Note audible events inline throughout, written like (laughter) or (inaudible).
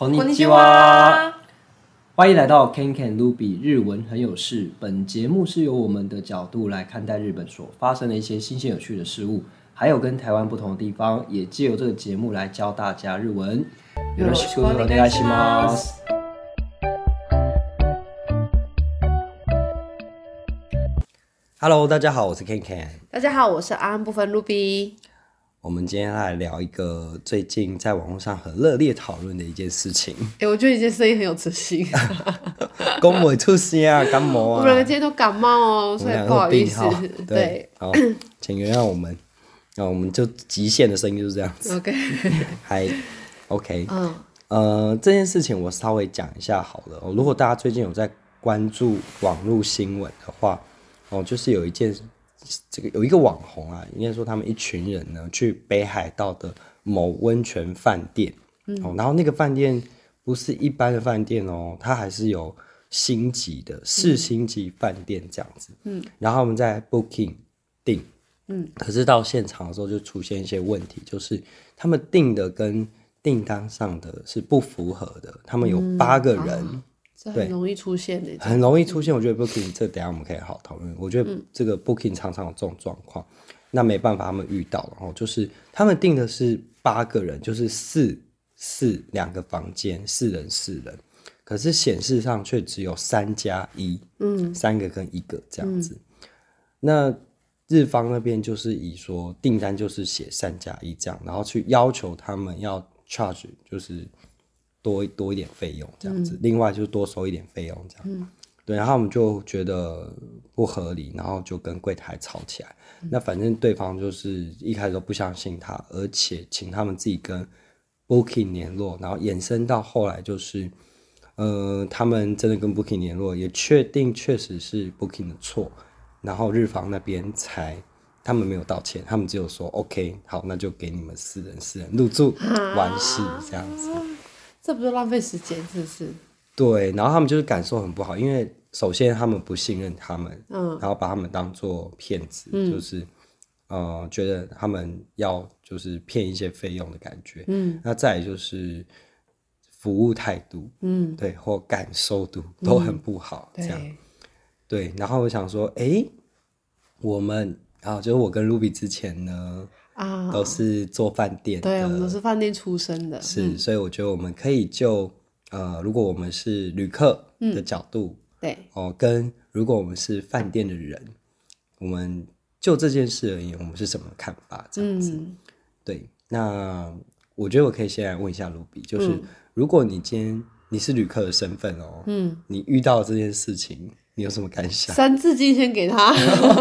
こんにちは，欢迎来到 KenKen Ruby 日文很有事。本节目是由我们的角度来看待日本所发生的一些新鲜有趣的事物，还有跟台湾不同的地方，也借由这个节目来教大家日文。よろしくお愿いします。Hello，大家好，我是 KenKen。大家好，我是安安不分 Ruby。 我们今天来聊一个最近在网络上很热烈讨论的一件事情。哎、欸，我觉得你这声音很有磁性。(laughs) 公我出息啊，(laughs) 感冒啊。我们两个今天都感冒哦，所以不好意思。对，对好，请原谅我们。那我们就极限的声音就是这样子。(laughs) OK，还 OK。嗯，呃，这件事情我稍微讲一下好了。如果大家最近有在关注网络新闻的话，哦，就是有一件。这个有一个网红啊，应该说他们一群人呢，去北海道的某温泉饭店，嗯，哦，然后那个饭店不是一般的饭店哦，它还是有星级的四星级饭店这样子，嗯，然后我们在 Booking 订，嗯，可是到现场的时候就出现一些问题，就是他们订的跟订单上的是不符合的，他们有八个人。嗯啊这很容易出现的，很容易出现。我觉得 Booking 这等下我们可以好好讨论。我觉得这个 Booking 常常有这种状况，嗯，那没办法，他们遇到了，然后就是他们订的是八个人，就是四四两个房间，四人四人，可是显示上却只有三加一，嗯，三个跟一个这样子。嗯，那日方那边就是以说订单就是写三加一这样，然后去要求他们要 charge 就是。多多一点费用这样子，嗯，另外就是多收一点费用这样，嗯，对，然后我们就觉得不合理，然后就跟柜台吵起来，嗯。那反正对方就是一开始都不相信他，而且请他们自己跟 Booking 联络，然后延伸到后来就是，呃，他们真的跟 Booking 联络，也确定确实是 Booking 的错，然后日方那边才他们没有道歉，他们只有说 OK，好，那就给你们四人四人入住 (laughs) 完事这样子。这不是浪费时间，是不是？对，然后他们就是感受很不好，因为首先他们不信任他们，嗯，然后把他们当做骗子，嗯，就是，呃，觉得他们要就是骗一些费用的感觉，嗯，那再来就是服务态度，嗯，对，或感受度都很不好，嗯，这样，对，对，然后我想说，哎，我们啊，就是我跟 Ruby 之前呢。啊，都是做饭店的，对，我们都是饭店出身的，是，所以我觉得我们可以就呃，如果我们是旅客的角度，嗯、对，哦，跟如果我们是饭店的人，我们就这件事而言，我们是什么看法？这样子，嗯、对，那我觉得我可以先来问一下 Ruby，就是、嗯、如果你今天你是旅客的身份哦，嗯，你遇到这件事情。你有什么感想？三字经先给他，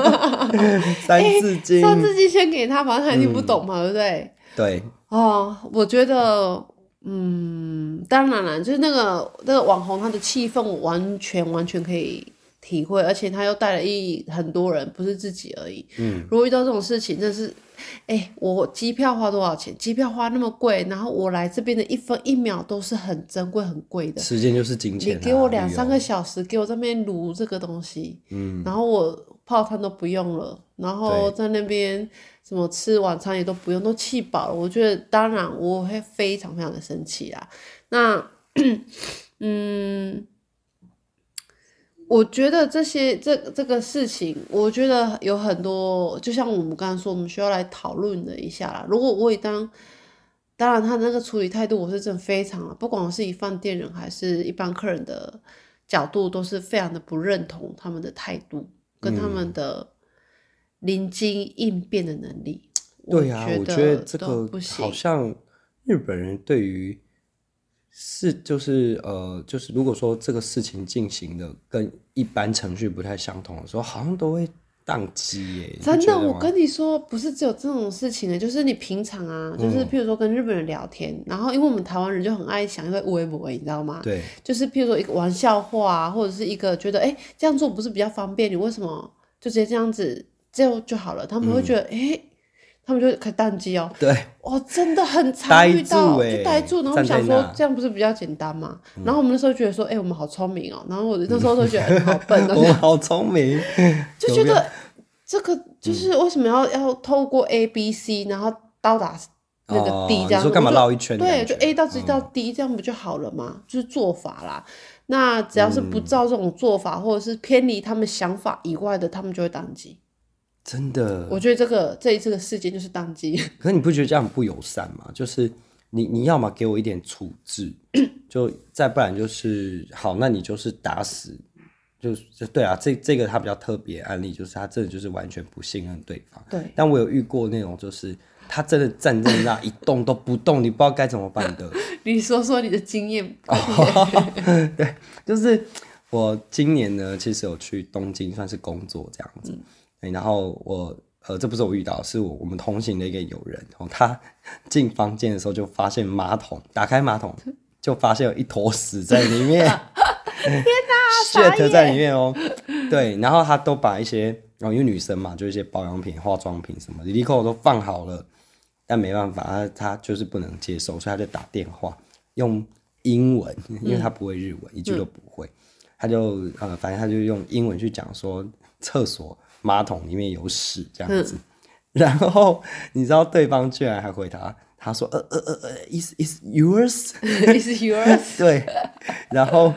(laughs) 三字经，三字经先给他，反正他听不懂嘛，嗯、对不对？对。哦，我觉得，嗯，当然了，就是那个那个网红，他的气氛我完全完全可以体会，而且他又带了一很多人，不是自己而已。嗯。如果遇到这种事情，真是。哎、欸，我机票花多少钱？机票花那么贵，然后我来这边的一分一秒都是很珍贵、很贵的。时间就是金钱、啊。你给我两三个小时，给我这边卤这个东西，嗯，然后我泡汤都不用了，然后在那边什么吃晚餐也都不用，都气饱了。我觉得当然我会非常非常的生气啦。那，(clears throat) 嗯。我觉得这些这这个事情，我觉得有很多，就像我们刚刚说，我们需要来讨论的一下啦。如果我也当，当然他的那个处理态度，我是真的非常，不管我是以饭店人还是一般客人的角度，都是非常的不认同他们的态度跟他们的临机应变的能力。嗯、对呀、啊，我觉得这个好像日本人对于。是，就是呃，就是如果说这个事情进行的跟一般程序不太相同的时候，好像都会宕机耶。真的，我跟你说，不是只有这种事情的，就是你平常啊，就是譬如说跟日本人聊天，嗯、然后因为我们台湾人就很爱想一个微博，你知道吗？对。就是譬如说一个玩笑话啊，或者是一个觉得哎、欸、这样做不是比较方便，你为什么就直接这样子这样就好了？他们会觉得哎。嗯欸他们就开宕机哦，对，哦，真的很常遇到，呆就呆住，然后我们想说这样不是比较简单吗？然后我们那时候觉得说，哎、欸，我们好聪明哦，然后我那时候都觉得好笨，(laughs) 我们好聪明，(laughs) 就觉得这个就是为什么要要透过 A B C，然后到达那个 D 这样，干嘛绕一圈？对，就 A 到直到 D 这样不就好了吗？嗯、就是做法啦。那只要是不照这种做法，嗯、或者是偏离他们想法以外的，他们就会宕机。真的，我觉得这个这一次的事件就是当机。(laughs) 可是你不觉得这样不友善吗？就是你你要么给我一点处置，(coughs) 就再不然就是好，那你就是打死，就是对啊，这这个他比较特别案例，就是他真的就是完全不信任对方。对，但我有遇过那种，就是他真的站在那一动都不动，你不知道该怎么办的。(laughs) 你说说你的经验。(laughs) 对，就是我今年呢，其实有去东京，算是工作这样子。嗯然后我呃，这不是我遇到，是我我们同行的一个友人，然后他 (laughs) 进房间的时候就发现马桶打开马桶，就发现有一坨屎在里面，(laughs) 天哪，shit 在里面哦，对，然后他都把一些，然后因为女生嘛，就一些保养品、化妆品什么的，立刻都放好了，但没办法，他他就是不能接受，所以他就打电话用英文，因为他不会日文，嗯、一句都不会，他就呃，反正他就用英文去讲说厕所。马桶里面有屎这样子，嗯、然后你知道对方居然还回答，他说呃呃呃呃，is is yours，is yours，(laughs) (laughs) 对，然后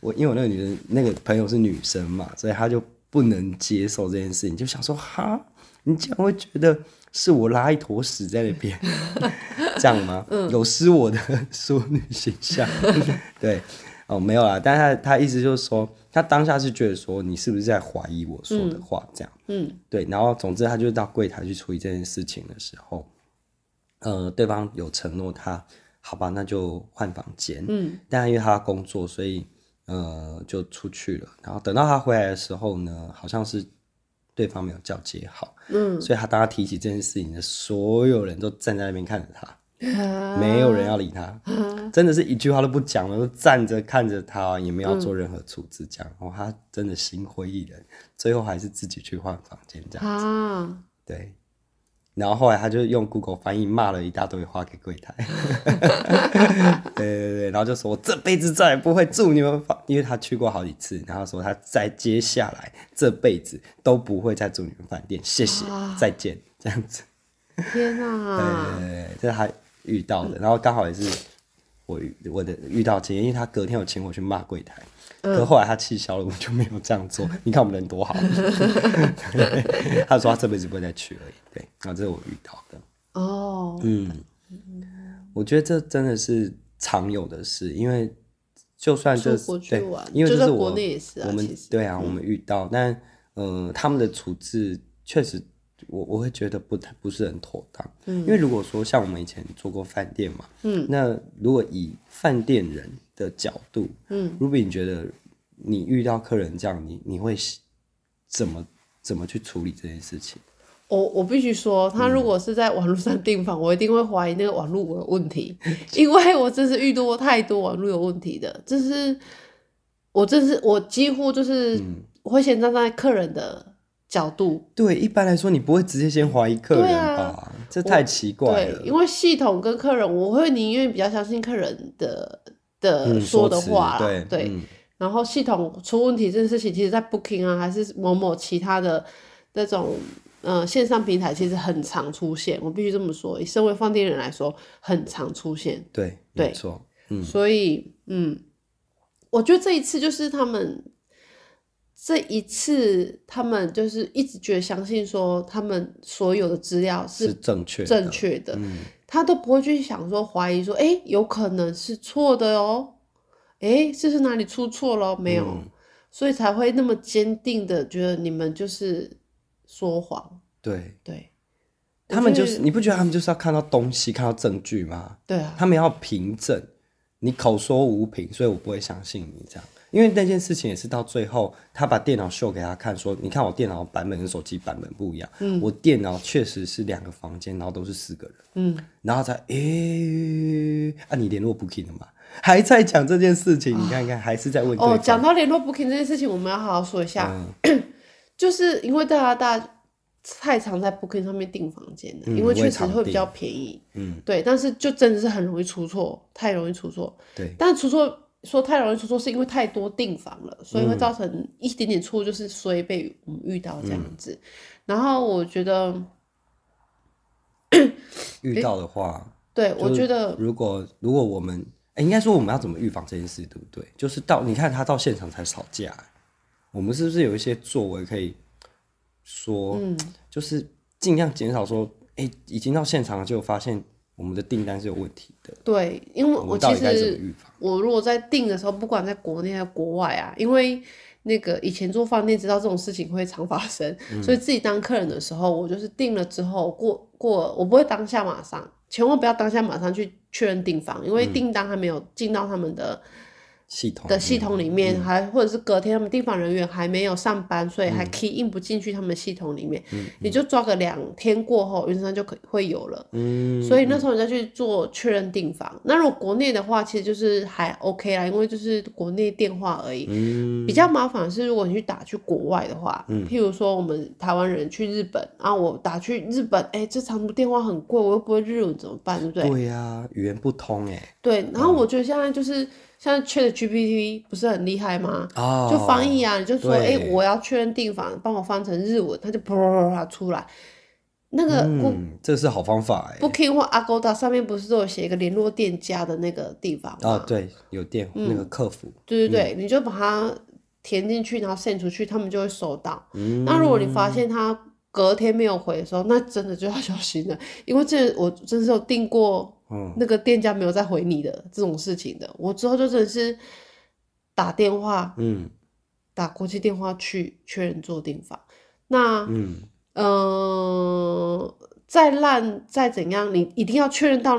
我因为我那个女生那个朋友是女生嘛，所以他就不能接受这件事情，就想说哈，你竟然会觉得是我拉一坨屎在那边，(laughs) 这样吗？嗯、有失我的淑女形象，对。哦，没有啦，但他他意思就是说，他当下是觉得说，你是不是在怀疑我说的话，这样，嗯，嗯。对，然后总之他就到柜台去处理这件事情的时候，呃，对方有承诺他，好吧，那就换房间，嗯，但因为他工作，所以呃就出去了，然后等到他回来的时候呢，好像是对方没有交接好，嗯，所以他当他提起这件事情的，所有人都站在那边看着他。(laughs) 没有人要理他，(laughs) 真的是一句话都不讲了，都站着看着他，也没有做任何处置，这样，哦，他真的心灰意冷，最后还是自己去换房间这样子，对，然后后来他就用 Google 翻译骂了一大堆话给柜台，(laughs) 对对对，然后就说我这辈子再也不会住你们房，因为他去过好几次，然后说他在接下来这辈子都不会再住你们饭店，谢谢，再见，这样子，天哪，对对对，这还。遇到的，然后刚好也是我我的遇到经验，因为他隔天有请我去骂柜台，嗯、可后来他气消了，我就没有这样做。(laughs) 你看我们人多好，(laughs) 他说他这辈子不会再去而已。对，然后这是我遇到的。哦，嗯，我觉得这真的是常有的事，因为就算这是对，因为这是我国内也是、啊、我们对啊，我们遇到，但嗯、呃，他们的处置确实。我我会觉得不太不是很妥当，嗯，因为如果说像我们以前做过饭店嘛，嗯，那如果以饭店人的角度，嗯，Ruby，你觉得你遇到客人这样，你你会怎么怎么去处理这件事情？我我必须说，他如果是在网络上订房，嗯，我一定会怀疑那个网络有问题，(laughs) 因为我真是遇到过太多网络有问题的，就是我真是我几乎就是我会先站在客人的。角度对，一般来说你不会直接先怀疑客人吧？啊、这太奇怪了。对，因为系统跟客人，我会宁愿比较相信客人的的说的话。嗯、对，对嗯、然后系统出问题这件事情，其实在 Booking 啊，还是某某其他的那种呃线上平台，其实很常出现。我必须这么说，以身为放电人来说，很常出现。对，对没错。嗯，所以嗯，我觉得这一次就是他们。这一次，他们就是一直觉得相信说，他们所有的资料是正确正确的，嗯、他都不会去想说怀疑说，哎，有可能是错的哦，哎，这是哪里出错了？没有，嗯、所以才会那么坚定的觉得你们就是说谎。对。对，对他们就是你不觉得他们就是要看到东西，看到证据吗？对啊，他们要凭证，你口说无凭，所以我不会相信你这样。因为那件事情也是到最后，他把电脑秀给他看，说：“你看我电脑版本跟手机版本不一样。嗯，我电脑确实是两个房间，然后都是四个人。嗯，然后才诶、欸，啊，你联络 Booking 了吗？还在讲这件事情，你看看，还是在问。哦，讲到联络 Booking 这件事情，我们要好好说一下，嗯、(clears throat) 就是因为大家大家太常在 Booking 上面订房间了，嗯、因为确实会比较便宜。嗯，对，但是就真的是很容易出错，太容易出错。对，但出错。说太容易出错，是因为太多订房了，所以会造成一点点错，就是所以被我们遇到这样子。嗯、然后我觉得，遇到的话，对我觉得，如果如果我们，哎、欸，应该说我们要怎么预防这件事，对不对？就是到你看他到现场才吵架，我们是不是有一些作为可以说，嗯，就是尽量减少说，哎、欸，已经到现场了，就发现我们的订单是有问题的。对，因为我其实我如果在订的时候，不管在国内还是国外啊，因为。那个以前做饭店知道这种事情会常发生，嗯、所以自己当客人的时候，我就是订了之后过过，我不会当下马上，千万不要当下马上去确认订房，因为订单还没有进到他们的。系统的系统里面还，还或者是隔天他们订房人员还没有上班，所以还 key in 不进去他们系统里面，嗯、你就抓个两天过后，云山就可会有了。嗯，所以那时候你再去做确认订房。嗯、那如果国内的话，其实就是还 OK 啦，因为就是国内电话而已。嗯，比较麻烦是如果你去打去国外的话，嗯，譬如说我们台湾人去日本，啊，我打去日本，哎、欸，这长途电话很贵，我又不会日文怎么办，对不对？对呀、啊，语言不通哎。对，然后我觉得现在就是。像 ChatGPT 不是很厉害吗？Oh, 就翻译啊，你就说，哎、欸，我要确认订房，帮我翻成日文，它就啪啪啪出来。那个，嗯，这是好方法哎。Booking 或 Agoda 上面不是都有写一个联络店家的那个地方吗？啊，oh, 对，有电、嗯、那个客服。对对对，嗯、你就把它填进去，然后 send 出去，他们就会收到。嗯、那如果你发现他隔天没有回的时候，那真的就要小心了，(laughs) 因为这我真是有订过。那个店家没有再回你的这种事情的，我之后就真的是打电话，嗯，打国际电话去确认做订房。那，嗯，呃，再烂再怎样，你一定要确认到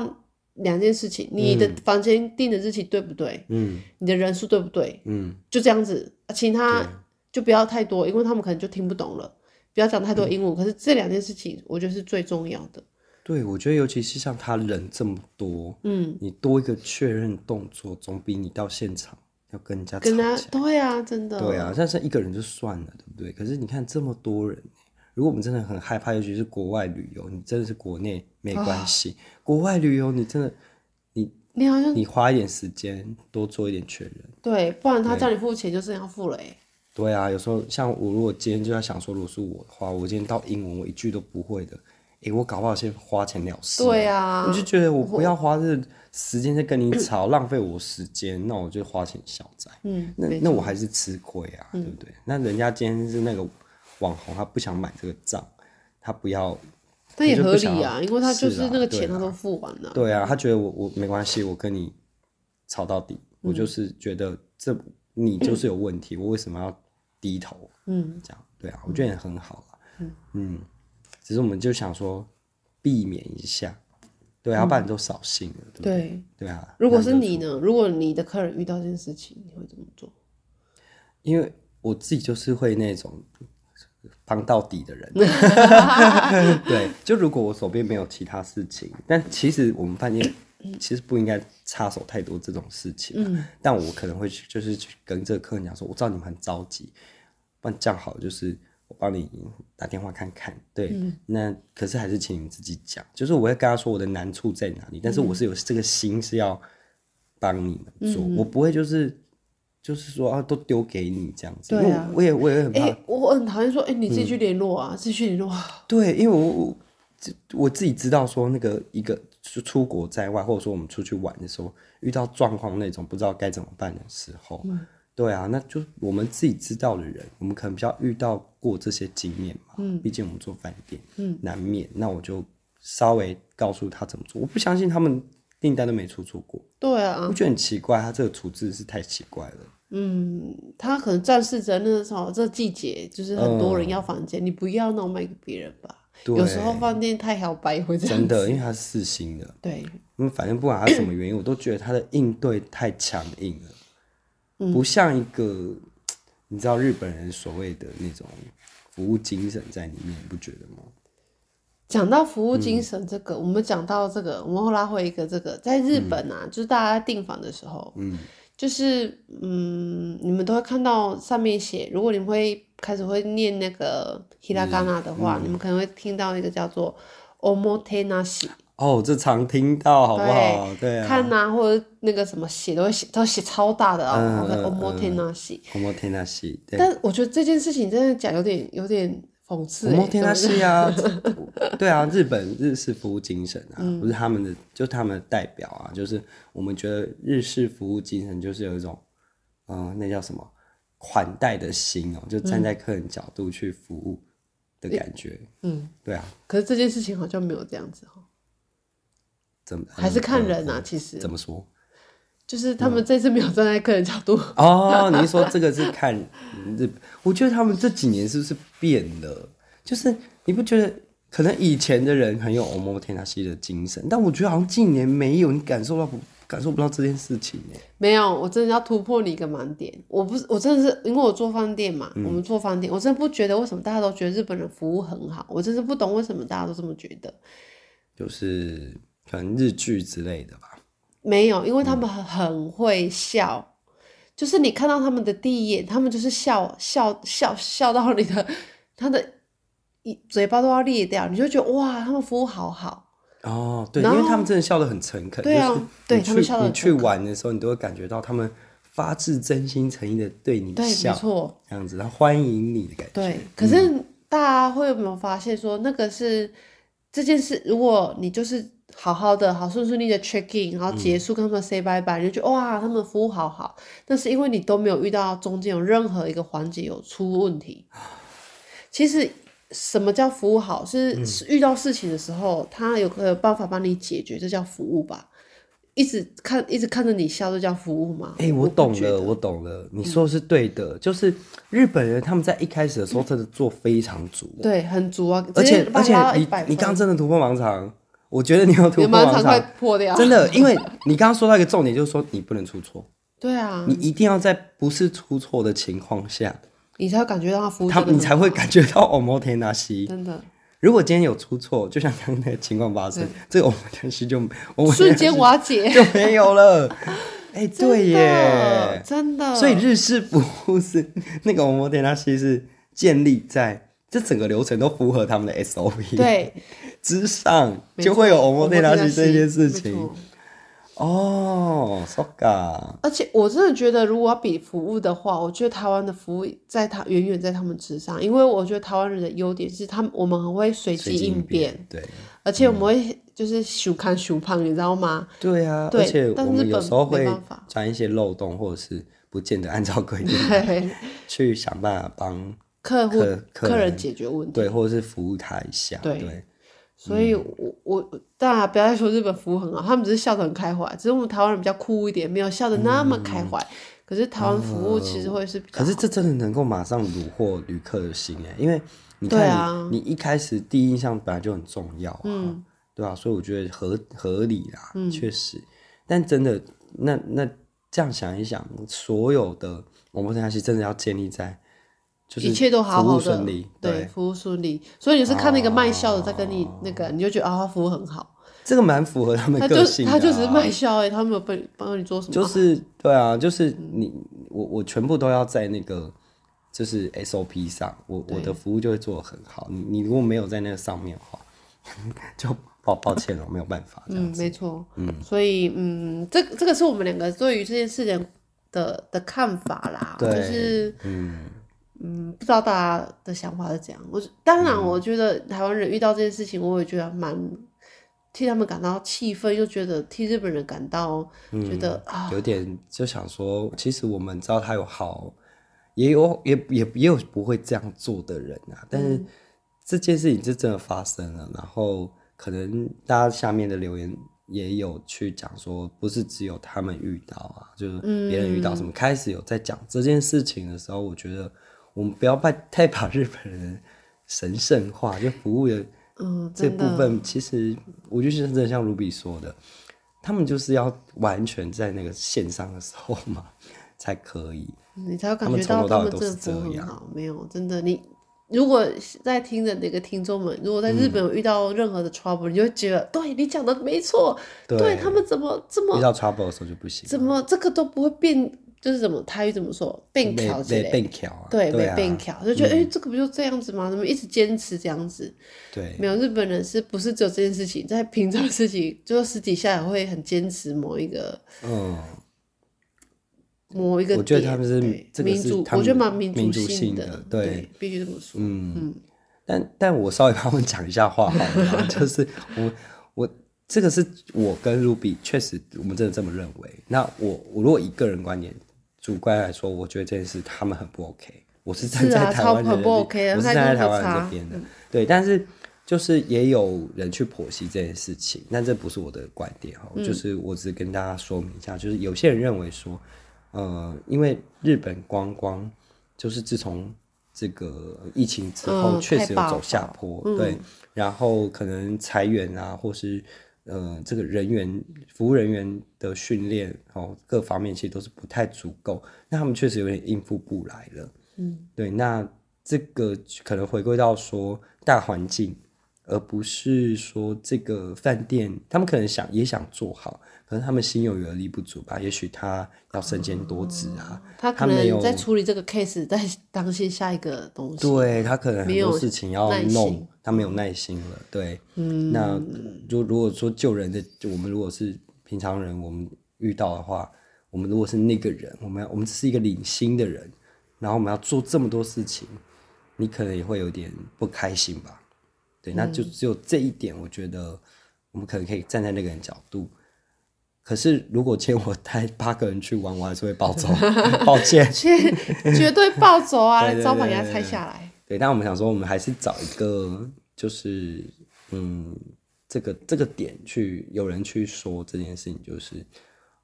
两件事情：你的房间订的日期对不对？嗯，你的人数对不对？嗯，就这样子，其他就不要太多，因为他们可能就听不懂了。不要讲太多英文，可是这两件事情，我觉得是最重要的。对，我觉得尤其是像他人这么多，嗯，你多一个确认动作，总比你到现场要跟人家吵架。对啊，真的。对啊，像是一个人就算了，对不对？可是你看这么多人，如果我们真的很害怕，尤其是国外旅游，你真的是国内没关系，哦、国外旅游你真的，你你好像你花一点时间多做一点确认，对，不然他叫你付钱就是要付了哎。对啊，有时候像我如果今天就在想说，如果是我的话，我今天到英文我一句都不会的。诶、欸，我搞不好先花钱了事。对啊，我就觉得我不要花这时间在跟你吵，浪费我时间，那我就花钱消灾。嗯，那那我还是吃亏啊，嗯、对不对？那人家今天是那个网红，他不想买这个账，他不要，那也合理啊，因为他就是那个钱他都付完了。对啊，他觉得我我没关系，我跟你吵到底，嗯、我就是觉得这你就是有问题，嗯、我为什么要低头？嗯，这样对啊，我觉得也很好了。嗯嗯。只是我们就想说，避免一下，对啊，要不然都扫兴了，对不对？对，对啊。如果是你呢？如果你的客人遇到这件事情，你会怎么做？因为我自己就是会那种帮到底的人，(laughs) 对。就如果我手边没有其他事情，但其实我们饭店其实不应该插手太多这种事情，嗯。但我可能会去，就是去跟这个客人讲说，我知道你们很着急，不然这样好就是。我帮你打电话看看，对，嗯、那可是还是请你自己讲。就是我会跟他说我的难处在哪里，嗯、但是我是有这个心是要帮你们做，嗯、我不会就是就是说啊都丢给你这样子。对啊，我也我也很怕，欸、我很讨厌说，哎、欸，你自己去联络啊，嗯、自己去联络啊。对，因为我我我自己知道说那个一个出出国在外，或者说我们出去玩的时候遇到状况那种不知道该怎么办的时候。嗯对啊，那就我们自己知道的人，我们可能比较遇到过这些经验嘛。嗯，毕竟我们做饭店，嗯，难免。那我就稍微告诉他怎么做。我不相信他们订单都没出错过。对啊，我觉得很奇怪，他这个处置是太奇怪了。嗯，他可能暂时在那时候这季节就是很多人要房间，嗯、你不要那种卖给别人吧。对有时候饭店太好摆会这样。真的，因为它是四星的。对，因为反正不管它什么原因，我都觉得它的应对太强硬了。不像一个，你知道日本人所谓的那种服务精神在里面，你不觉得吗？讲到服务精神这个，嗯、我们讲到这个，我们会拉回一个这个，在日本啊，嗯、就是大家订房的时候，嗯，就是嗯，你们都会看到上面写，如果你们会开始会念那个 hiragana 的话，嗯、你们可能会听到一个叫做 omotenashi。哦，这常听到，好不好？对，看呐、啊，或者那个什么写都会写，都写超大的啊，omotenashi，omotenashi。但我觉得这件事情真的讲有点有点讽刺、欸。我摩天大对啊，日本日式服务精神啊，嗯、不是他们的，就他们的代表啊，就是我们觉得日式服务精神就是有一种，嗯、呃，那叫什么款待的心哦、喔，就站在客人角度去服务的感觉。嗯，对啊。可是这件事情好像没有这样子哈。怎么？还是看人啊，其实。怎么说？就是他们这次没有站在客人角度、嗯、哦。你说这个是看日，我觉得他们这几年是不是变了？就是你不觉得可能以前的人很有欧摩天纳西的精神，但我觉得好像近年没有，你感受到不感受不到这件事情呢？没有，我真的要突破你一个盲点。我不是，我真的是因为我做饭店嘛，嗯、我们做饭店，我真的不觉得为什么大家都觉得日本人服务很好，我真是不懂为什么大家都这么觉得。就是可能日剧之类的吧。没有，因为他们很很会笑，嗯、就是你看到他们的第一眼，他们就是笑笑笑笑到你的他的一嘴巴都要裂掉，你就觉得哇，他们服务好好哦，对，因为他们真的笑得很诚恳，对啊，对他们笑得很你去玩的时候，你都会感觉到他们发自真心诚意的对你笑，对，没错，这样子，他欢迎你的感觉。对，可是大家会有没有发现说，那个是这件事，如果你就是。好好的，好顺顺利的 check in，然后结束跟他们 say bye bye，你就觉得哇，他们服务好好。但是因为你都没有遇到中间有任何一个环节有出问题。其实什么叫服务好？是遇到事情的时候，他有个办法帮你解决，这叫服务吧？一直看，一直看着你笑，这叫服务吗？哎、欸，我懂了，我，我懂了，你说的是对的。嗯、就是日本人他们在一开始的时候真的做非常足，对，很足啊。而且而且你你刚真的突破盲肠。我觉得你有突破盲肠，破掉真的，因为你刚刚说到一个重点，就是说你不能出错。对啊，你一定要在不是出错的情况下，你才会感觉到他服务，他你才会感觉到欧摩天纳西。真的，如果今天有出错，就像刚才的情况发生，这个欧摩天纳西就瞬间瓦解，(laughs) 就没有了。哎，对耶，真的。所以日式服务是那个欧摩天纳西是建立在。这整个流程都符合他们的 SOP，对，(laughs) 之上就会有欧摩天纳西这件事情。哦，so ga。而且我真的觉得，如果要比服务的话，我觉得台湾的服务在他远远在他们之上，因为我觉得台湾人的优点是他们我们很会随机应变，对，而且我们会就是熊看熊胖，你知道吗？对啊，而且我们有时候会钻一些漏洞，或者是不见得按照规定 (laughs) 去想办法帮。客户客人解决问题，对，或者是服务他一下，对。对所以我，我我当然不要再说日本服务很好，他们只是笑得很开怀，只是我们台湾人比较酷一点，没有笑得那么开怀。嗯、可是台湾服务其实会是比较、嗯，可是这真的能够马上虏获旅客的心哎，因为你看你，啊、你一开始第一印象本来就很重要，嗯，对吧、啊？所以我觉得合合理啦，嗯，确实。但真的，那那这样想一想，所有的我们东西真的要建立在。一切都好好的，对，对，服务顺利。所以你是看那个卖笑的在跟你那个，哦、你就觉得啊，他服务很好。这个蛮符合他们个性的、啊他，他就只是卖笑哎，他没有帮帮你做什么。就是对啊，就是你我我全部都要在那个就是 SOP 上，我我的服务就会做的很好。你你如果没有在那个上面的话，(laughs) 就抱抱歉了，没有办法。嗯，没错。嗯，所以嗯，这这个是我们两个对于这件事情的的看法啦。对，就是嗯。嗯，不知道大家的想法是怎样。我当然，我觉得台湾人遇到这件事情，我也觉得蛮替他们感到气愤，又觉得替日本人感到觉得、嗯、啊，有点就想说，其实我们知道他有好，也有也也也有不会这样做的人啊。但是这件事情是真的发生了，然后可能大家下面的留言也有去讲说，不是只有他们遇到啊，就是别人遇到什么，嗯、开始有在讲这件事情的时候，我觉得。我们不要把太把日本人神圣化，就服务的这部分，其实我觉得真的像卢比说的，他们就是要完全在那个线上的时候嘛，才可以，你才会感觉到他们真的服务很好。没有，真的，你如果在听的那个听众们，如果在日本有遇到任何的 trouble，你就会觉得，对你讲的没错，对他们怎么这么遇到 trouble 的时候就不行，怎么这个都不会变。就是怎么台语怎么说变桥之类，变桥啊，对，被变桥，就觉得哎，这个不就这样子吗？怎么一直坚持这样子？对，没有日本人是不是只有这件事情，在平常事情，就是私底下也会很坚持某一个，嗯，某一个。我觉得他们是民主，我觉得蛮民族性的，对，必须这么说。嗯嗯，但但我稍微帮他们讲一下话好了，(laughs) 就是我我这个是我跟 Ruby 确实我们真的这么认为。那我我如果以个人观点主观来说，我觉得这件事他们很不 OK。我是站在台湾人的，我是站在台湾人这边的，对，但是就是也有人去剖析这件事情，但这不是我的观点哈，嗯、就是我只是跟大家说明一下，就是有些人认为说，呃，因为日本观光就是自从这个疫情之后确实有走下坡，嗯、对，然后可能裁员啊，或是呃这个人员服务人员的训练哦，各方面其实都是不太足够，那他们确实有点应付不来了。嗯，对，那这个可能回归到说大环境，而不是说这个饭店，他们可能想也想做好，可能他们心有余而力不足吧。也许他要身兼多职啊，哦、他可能在处理这个 case，在当心下一个东西。对，他可能很多事情要弄，他没有耐心了。对，嗯，那就如果说救人的，就我们如果是平常人，我们遇到的话，我们如果是那个人，我们要我们只是一个领薪的人。然后我们要做这么多事情，你可能也会有点不开心吧？对，嗯、那就只有这一点，我觉得我们可能可以站在那个人角度。可是如果今天我带 (laughs) 八个人去玩，我还是会暴走，(laughs) 抱歉，绝对暴走啊！招牌给他拆下来。对，但我们想说，我们还是找一个，就是嗯，这个这个点去有人去说这件事情，就是。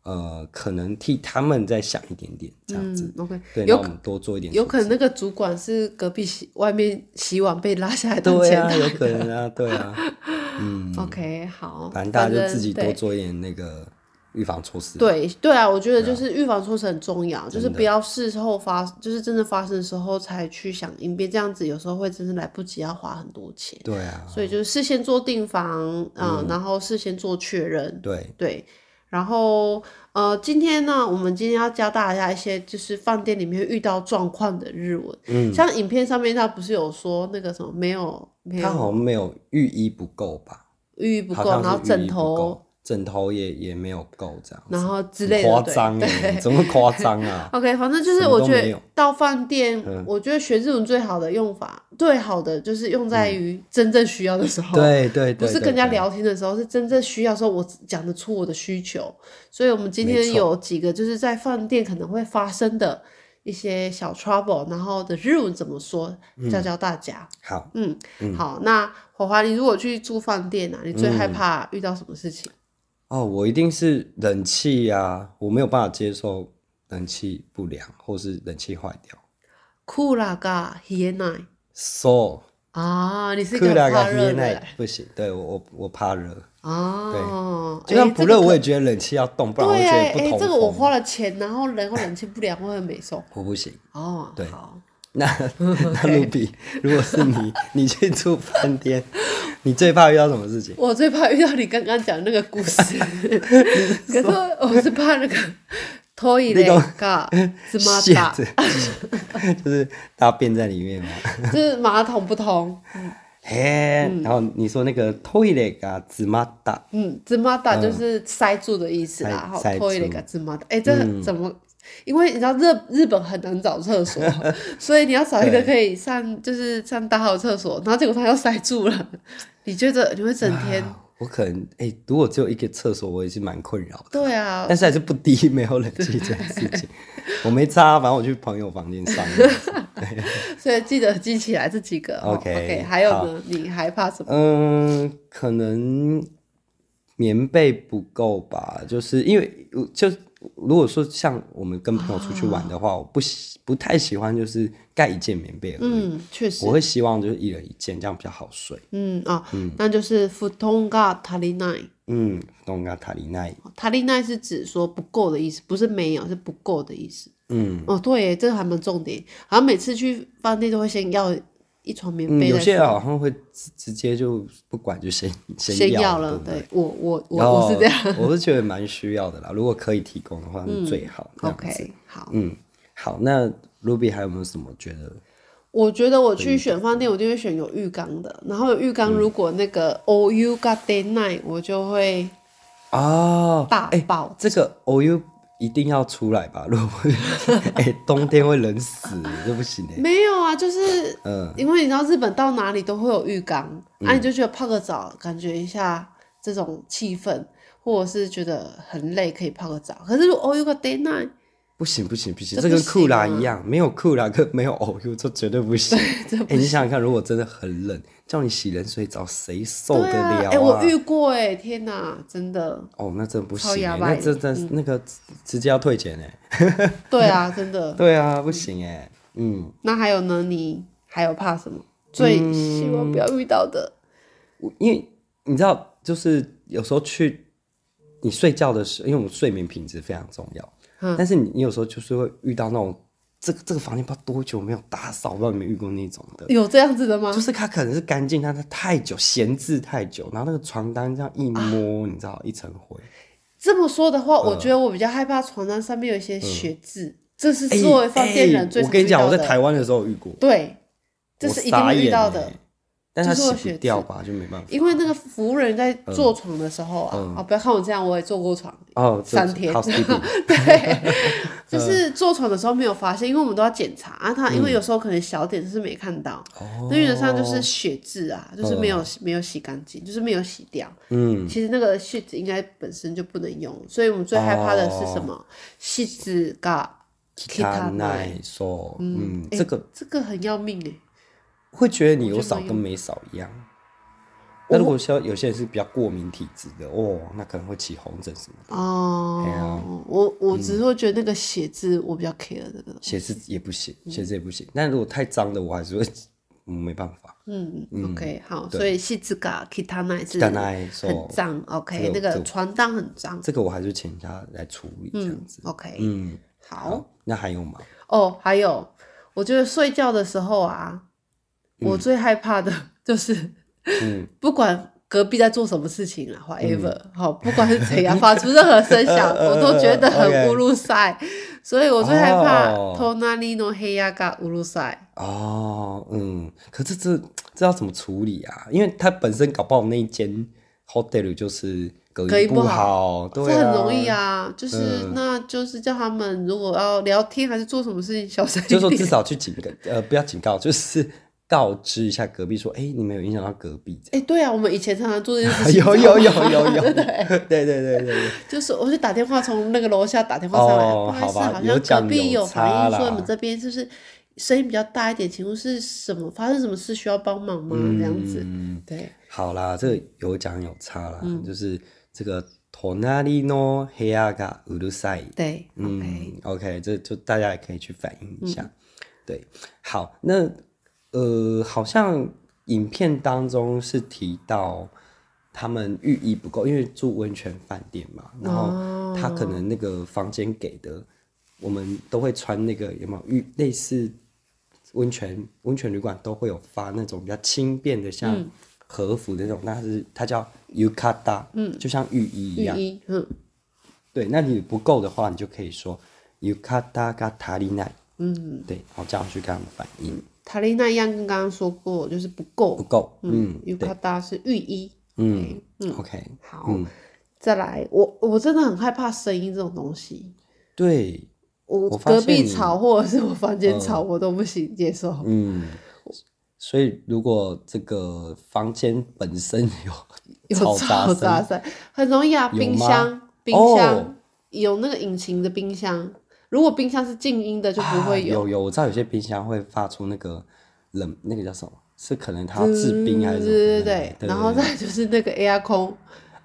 呃，可能替他们再想一点点这样子，嗯，OK，对，有我们多做一点，有可能那个主管是隔壁洗外面洗碗被拉下来的，对啊，有可能啊，对啊，嗯，(laughs) OK，好，反正大家就自己多做一点那个预防措施，对对啊，我觉得就是预防措施很重要，就是不要事后发，就是真的发生的时候才去想应变，这样子有时候会真的来不及，要花很多钱，对啊，所以就是事先做订房，嗯，然后事先做确认，对。对。然后，呃，今天呢，我们今天要教大家一些就是饭店里面遇到状况的日文。嗯，像影片上面他不是有说那个什么没有没有，他好像没有浴衣不够吧？浴衣不够，然后枕头。枕头也也没有够这样，然后之类的，夸张哎，(laughs) 怎么夸张啊？(laughs) OK，反正就是我觉得到饭店，我觉得学日文最好的用法，最好的就是用在于真正需要的时候。对对对，不是跟人家聊天的时候，是真正需要时候，我讲得出我的需求。所以我们今天有几个就是在饭店可能会发生的一些小 trouble，然后的日文怎么说，教教大家。好，嗯，好，那火花，你如果去住饭店啊，你最害怕遇到什么事情？哦，我一定是冷气呀、啊，我没有办法接受冷气不良或是冷气坏掉。酷拉嘎ヒエナイ，so 啊，你是一个怕热的，不行，对我我我怕热。哦，对，就算不热，我也觉得冷气要动，不然我觉得不通风。这个我花了钱，然后然后冷气不良，我很没受。我不行。哦，对。 那 (laughs) 那 Ruby，如果是你，(laughs) 你去住饭店，你最怕遇到什么事情？我最怕遇到你刚刚讲的那个故事。(laughs) 可是我是怕那个拖椅那个芝麻打，就是大便在里面嘛。就是马桶不通。嘿，然后你说那个拖椅那个芝麻打，嗯，芝麻打就是塞住的意思啦。然后拖椅那个芝麻打，哎，这怎么？因为你知道日日本很难找厕所，(laughs) 所以你要找一个可以上就是上大号厕所，然后结果它又塞住了。你觉得你会整天？我可能哎、欸，如果只有一个厕所，我也是蛮困扰的。对啊，但是还是不低，没有冷气这件事情，(laughs) 我没差，反正我去朋友房间上。(laughs) 所以记得记起来这几个。OK OK，还有呢？你害怕什么？嗯，可能棉被不够吧，就是因为就。如果说像我们跟朋友出去玩的话，我不喜不太喜欢就是盖一件棉被而已。嗯，确实。我会希望就是一人一件，这样比较好睡。嗯啊，嗯，那就是布団が足りない。嗯，布団が足りない。足りない是指说不够的意思，不是没有，是不够的意思。嗯，哦，对，这个还蛮重点。好像每次去饭店都会先要。 一床棉被，有些人好像会直直接就不管就先先要了。对我我我我是这样，(laughs) 我是觉得蛮需要的啦。如果可以提供的话，那最好。OK，好，嗯，好。那 Ruby 还有没有什么觉得？我觉得我去选饭店，我就会选有浴缸的。然后有浴缸，如果那个 O U got day night，我就会啊大爆。这个 O U。一定要出来吧，(laughs) 如果哎、欸、冬天会冷死，这不行哎。没有啊，啊，就是，嗯，因为你知道日本到哪里都会有浴缸，嗯、啊，你就觉得泡个澡，感觉一下这种气氛，或者是觉得很累，可以泡个澡。可是如果哦有个 day night。不行不行不行，这跟酷拉一样，没有酷拉跟没有偶遇，这绝对不行。(laughs) 哎、欸，你想想看，如果真的很冷，叫你洗冷水澡，谁受得了啊？哎、啊欸，我遇过哎，天哪，真的。哦，那真不行，那真的、嗯、那个直接要退钱哎。(laughs) 对啊，真的。对啊，不行哎。嗯。那还有呢？你还有怕什么？最希望不要遇到的？嗯、因为你知道，就是有时候去你睡觉的时候，因为我们睡眠品质非常重要。但是你，你有时候就是会遇到那种，这个这个房间不知道多久没有打扫，不知道你没遇过那种的。有这样子的吗？就是它可能是干净，但是太久闲置太久，然后那个床单这样一摸，啊、你知道一层灰。这么说的话，呃、我觉得我比较害怕床单上面有一些血渍，呃、这是作为饭店人最、欸欸。我跟你讲，我在台湾的时候遇过。对，这是一定会遇到的。但他洗不掉吧，就没办法。因为那个服务人在坐床的时候啊，啊，不要看我这样，我也坐过床哦，三天。(laughs) 对，(laughs) 就是坐床的时候没有发现，因为我们都要检查啊。他因为有时候可能小点就是没看到，那原则上就是血渍啊，就是没有没有洗干净，就是没有洗掉。嗯，其实那个血渍应该本身就不能用，所以我们最害怕的是什么？血渍嘎汚い说，嗯，这个这个很要命哎。会觉得你有扫跟没扫一样。那如果像有些人是比较过敏体质的，哦，那可能会起红疹什么的。哦，啊、我我只是会觉得那个写字我比较 care 这个。写字也不行，写字也不行。嗯、但如果太脏的，我还是会，嗯，没办法。嗯，嗯，OK，好，所以细致感，Kitana 是很脏，OK，那个床单很脏。这个我还是请人家来处理这样子。嗯、OK，嗯，好，好，那还有吗？哦，还有，我觉得睡觉的时候啊。我最害怕的 (laughs) 就是，嗯，(laughs) 不管隔壁在做什么事情啊，whatever，好，不管是怎样，发出任何声响，(laughs) 我都觉得很乌鲁塞，所以我最害怕偷那里诺黑亚嘎乌鲁塞。哦，嗯，可是这这要怎么处理啊？因为他本身搞不好那一间 hotel 就是隔音不好，这很容易啊，就是那就是叫他们如果要聊天还是做什么事情，小声一点，就说至少去警告，呃，不要警告，就是。告知一下隔壁说，哎、欸，你们有影响到隔壁？哎、欸，对啊，我们以前常常做这件事情。有有有有有，对(laughs) 对对对对，就是我就打电话从那个楼下打电话上来，哦、不好意思，好，好像隔壁有反映说你们这边就是声音比较大一点，请问是什么发生什么事需要帮忙吗？嗯、这样子，对。好啦，这个有讲有差啦，嗯、就是这个隣の部屋がうるさい。对，嗯，OK，这就大家也可以去反映一下。嗯、对，好，那。 呃，好像影片当中是提到他们浴衣不够，因为住温泉饭店嘛，然后他可能那个房间给的，哦、我们都会穿那个有没有浴类似温泉温泉旅馆都会有发那种比较轻便的像和服的那种，那、嗯、是它叫 yukata，嗯，就像浴衣一样，嗯，对，那你不够的话，你就可以说 yukata ga tarinai，嗯，对，然后这样去跟他们反映。塔利娜一样跟刚刚说过，就是不够，不够。嗯，浴卡达是浴衣。嗯嗯，OK。好，再来，我我真的很害怕声音这种东西。对，我隔壁吵或者是我房间吵，我都不行接受。嗯，所以如果这个房间本身有有嘈杂声，很容易啊。冰箱，冰箱有那个引擎的冰箱。如果冰箱是静音的，就不会有。有有，我知道有些冰箱会发出那个冷，那个叫什么？是可能它要制冰还是什么？对对对。然后再就是那个 air con。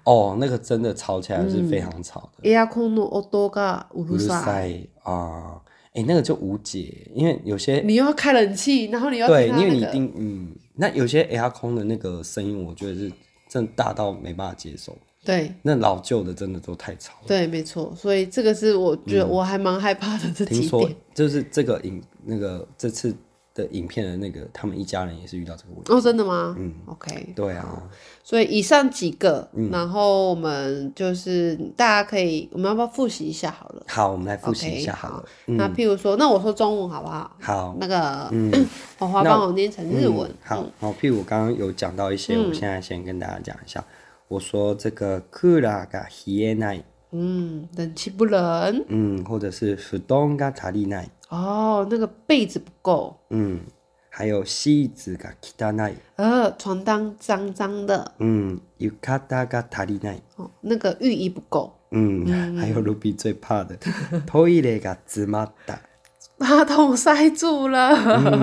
哦，那个真的吵起来是非常吵的。air con の音がうるさい啊！哎，那个就无解，因为有些你又要开冷气，然后你要对，因为你一定嗯，那有些 air con 的那个声音，我觉得是真的大到没办法接受。 对，那老旧的真的都太吵了。对，没错，所以这个是我觉得我还蛮害怕的这几点。听说就是这个影那个这次的影片的那个，他们一家人也是遇到这个问题。哦，真的吗？嗯，OK。对啊，所以以上几个，然后我们就是大家可以，我们要不要复习一下好了？好，我们来复习一下好了。那譬如说，那我说中文好不好？好。那个，(laughs) 花花帮我念成日文。好，好。譬如我刚刚有讲到一些，我现在先跟大家讲一下。我说这个くらがひえな，嗯，冷气不冷。嗯，或者是ふどうが足り，哦，那个被子不够。嗯，还有席子ツが汚な，呃，床单脏脏的。嗯，浴衣が足りない，哦，那个浴衣不够。嗯，还有卢比最怕的トイレが詰まった，(laughs) 马桶塞住了。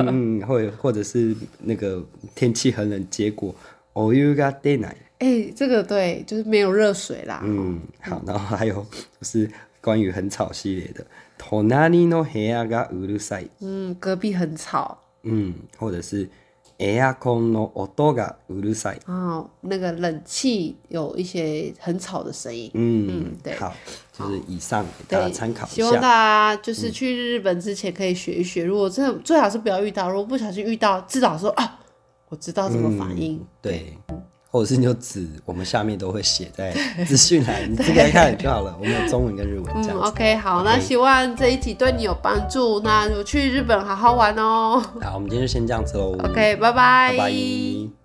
嗯或，或者是那个天气很冷，结果おゆがでない。哎、欸，这个对，就是没有热水啦。嗯，好，然后还有就是关于很吵系列的，隣の部屋がうるさい。嗯，隔壁很吵。嗯，或者是エアコンの音がうるさい。哦，那个冷气有一些很吵的声音。嗯嗯，对。好，就是以上给大家参考一下。希望大家就是去日本之前可以学一学，嗯、如果真的最好是不要遇到，如果不小心遇到，至少说啊，我知道怎么反应。嗯、对。 或者是你就指我们下面都会写在资讯栏，你自己来看就好了。我们有中文跟日文这样。嗯，OK，好，okay. 那希望这一集对你有帮助。那我去日本好好玩哦。好，我们今天就先这样子喽。OK，拜拜。拜拜。